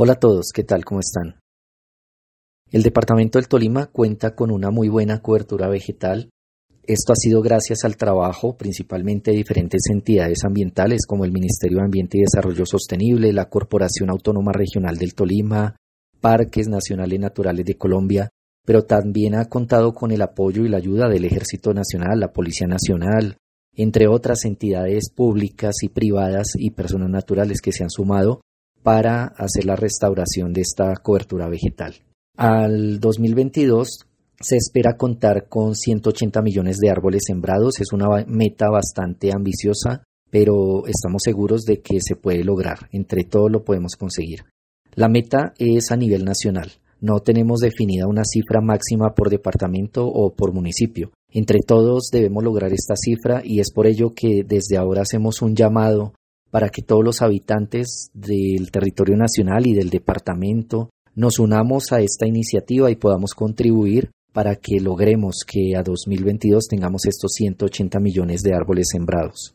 Hola a todos, ¿qué tal? ¿Cómo están? El departamento del Tolima cuenta con una muy buena cobertura vegetal. Esto ha sido gracias al trabajo principalmente de diferentes entidades ambientales como el Ministerio de Ambiente y Desarrollo Sostenible, la Corporación Autónoma Regional del Tolima, Parques Nacionales Naturales de Colombia, pero también ha contado con el apoyo y la ayuda del Ejército Nacional, la Policía Nacional, entre otras entidades públicas y privadas y personas naturales que se han sumado para hacer la restauración de esta cobertura vegetal. Al 2022 se espera contar con 180 millones de árboles sembrados. Es una meta bastante ambiciosa, pero estamos seguros de que se puede lograr. Entre todos lo podemos conseguir. La meta es a nivel nacional. No tenemos definida una cifra máxima por departamento o por municipio. Entre todos debemos lograr esta cifra y es por ello que desde ahora hacemos un llamado para que todos los habitantes del territorio nacional y del departamento nos unamos a esta iniciativa y podamos contribuir para que logremos que a 2022 tengamos estos 180 millones de árboles sembrados.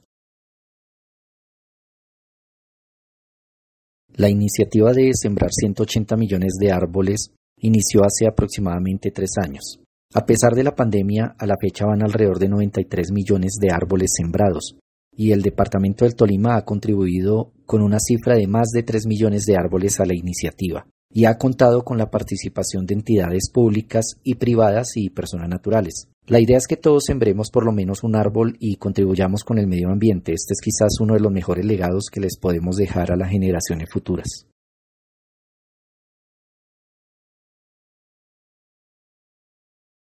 La iniciativa de sembrar 180 millones de árboles inició hace aproximadamente tres años. A pesar de la pandemia, a la fecha van alrededor de 93 millones de árboles sembrados, y el Departamento del Tolima ha contribuido con una cifra de más de 3 millones de árboles a la iniciativa y ha contado con la participación de entidades públicas y privadas y personas naturales. La idea es que todos sembremos por lo menos un árbol y contribuyamos con el medio ambiente. Este es quizás uno de los mejores legados que les podemos dejar a las generaciones futuras.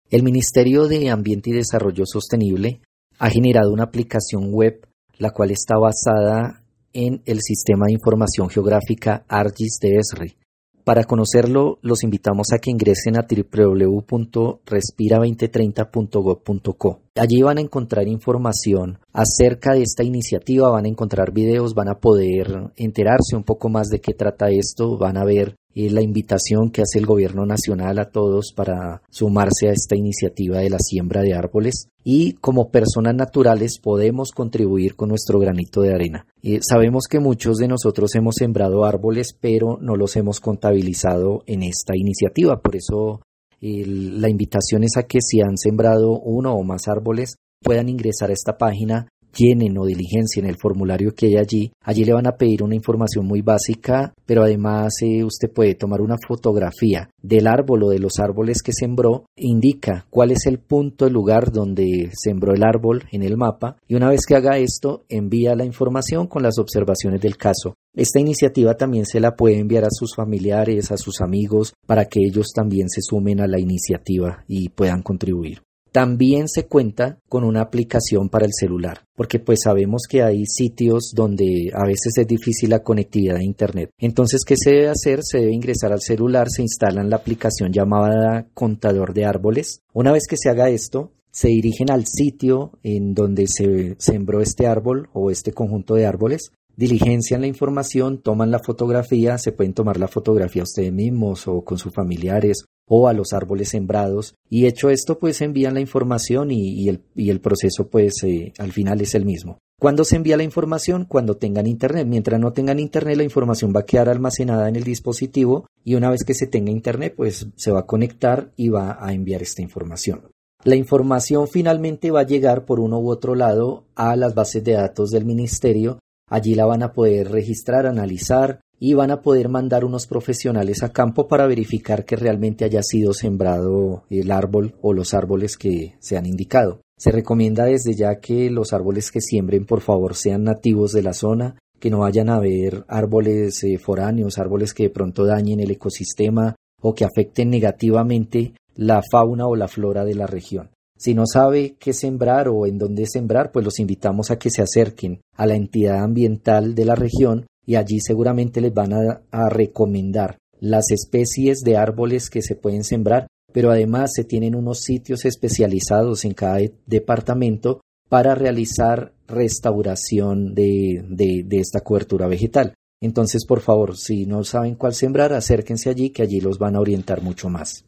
El Ministerio de Ambiente y Desarrollo Sostenible ha generado una aplicación web la cual está basada en el sistema de información geográfica ARGIS de ESRI. Para conocerlo, los invitamos a que ingresen a www.respira2030.gov.co. Allí van a encontrar información acerca de esta iniciativa, van a encontrar videos, van a poder enterarse un poco más de qué trata esto, van a ver la invitación que hace el gobierno nacional a todos para sumarse a esta iniciativa de la siembra de árboles y como personas naturales podemos contribuir con nuestro granito de arena. sabemos que muchos de nosotros hemos sembrado árboles pero no los hemos contabilizado en esta iniciativa, por eso la invitación es a que si han sembrado uno o más árboles puedan ingresar a esta página llenen o diligencia en el formulario que hay allí. Allí le van a pedir una información muy básica, pero además eh, usted puede tomar una fotografía del árbol o de los árboles que sembró, indica cuál es el punto, el lugar donde sembró el árbol en el mapa y una vez que haga esto envía la información con las observaciones del caso. Esta iniciativa también se la puede enviar a sus familiares, a sus amigos, para que ellos también se sumen a la iniciativa y puedan contribuir. También se cuenta con una aplicación para el celular, porque pues sabemos que hay sitios donde a veces es difícil la conectividad a Internet. Entonces, ¿qué se debe hacer? Se debe ingresar al celular, se instala la aplicación llamada contador de árboles. Una vez que se haga esto, se dirigen al sitio en donde se sembró este árbol o este conjunto de árboles diligencian la información, toman la fotografía, se pueden tomar la fotografía ustedes mismos o con sus familiares o a los árboles sembrados y hecho esto pues envían la información y, el, proceso pues eh, al final es el mismo. ¿Cuándo se envía la información? Cuando tengan internet. Mientras no tengan internet la información va a quedar almacenada en el dispositivo y una vez que se tenga internet pues se va a conectar y va a enviar esta información. La información finalmente va a llegar por uno u otro lado a las bases de datos del ministerio Allí la van a poder registrar, analizar y van a poder mandar unos profesionales a campo para verificar que realmente haya sido sembrado el árbol o los árboles que se han indicado. Se recomienda desde ya que los árboles que siembren por favor sean nativos de la zona, que no vayan a haber árboles eh, foráneos, árboles que de pronto dañen el ecosistema o que afecten negativamente la fauna o la flora de la región. Si no sabe qué sembrar o en dónde sembrar, pues los invitamos a que se acerquen a la entidad ambiental de la región y allí seguramente les van a, recomendar las especies de árboles que se pueden sembrar, pero además se tienen unos sitios especializados en cada departamento para realizar restauración de, de esta cobertura vegetal. Entonces, por favor, si no saben cuál sembrar, acérquense allí, que allí los van a orientar mucho más.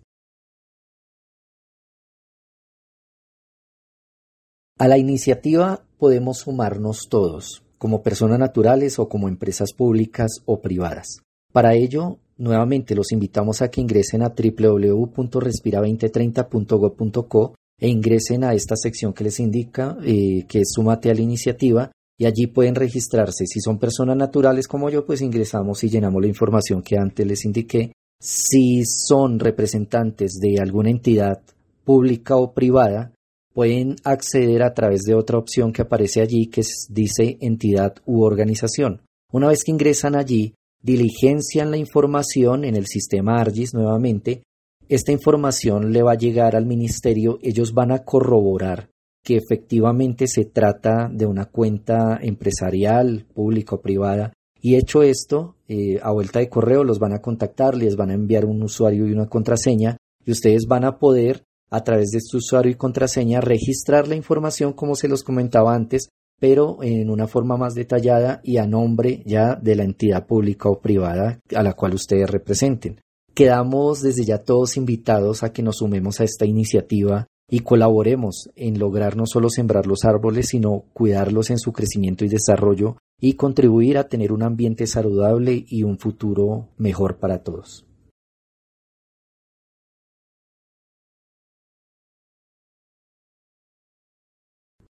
A la iniciativa podemos sumarnos todos, como personas naturales o como empresas públicas o privadas. Para ello, nuevamente los invitamos a que ingresen a www.respira2030.gov.co e ingresen a esta sección que les indica eh, que es Sumate a la iniciativa y allí pueden registrarse. Si son personas naturales como yo, pues ingresamos y llenamos la información que antes les indiqué. Si son representantes de alguna entidad pública o privada, pueden acceder a través de otra opción que aparece allí que dice entidad u organización. Una vez que ingresan allí, diligencian la información en el sistema ARGIS nuevamente esta información le va a llegar al ministerio, ellos van a corroborar que efectivamente se trata de una cuenta empresarial, pública o privada. Y hecho esto, eh, a vuelta de correo los van a contactar, les van a enviar un usuario y una contraseña y ustedes van a poder a través de este usuario y contraseña registrar la información como se los comentaba antes, pero en una forma más detallada y a nombre ya de la entidad pública o privada a la cual ustedes representen. Quedamos desde ya todos invitados a que nos sumemos a esta iniciativa y colaboremos en lograr no solo sembrar los árboles, sino cuidarlos en su crecimiento y desarrollo y contribuir a tener un ambiente saludable y un futuro mejor para todos.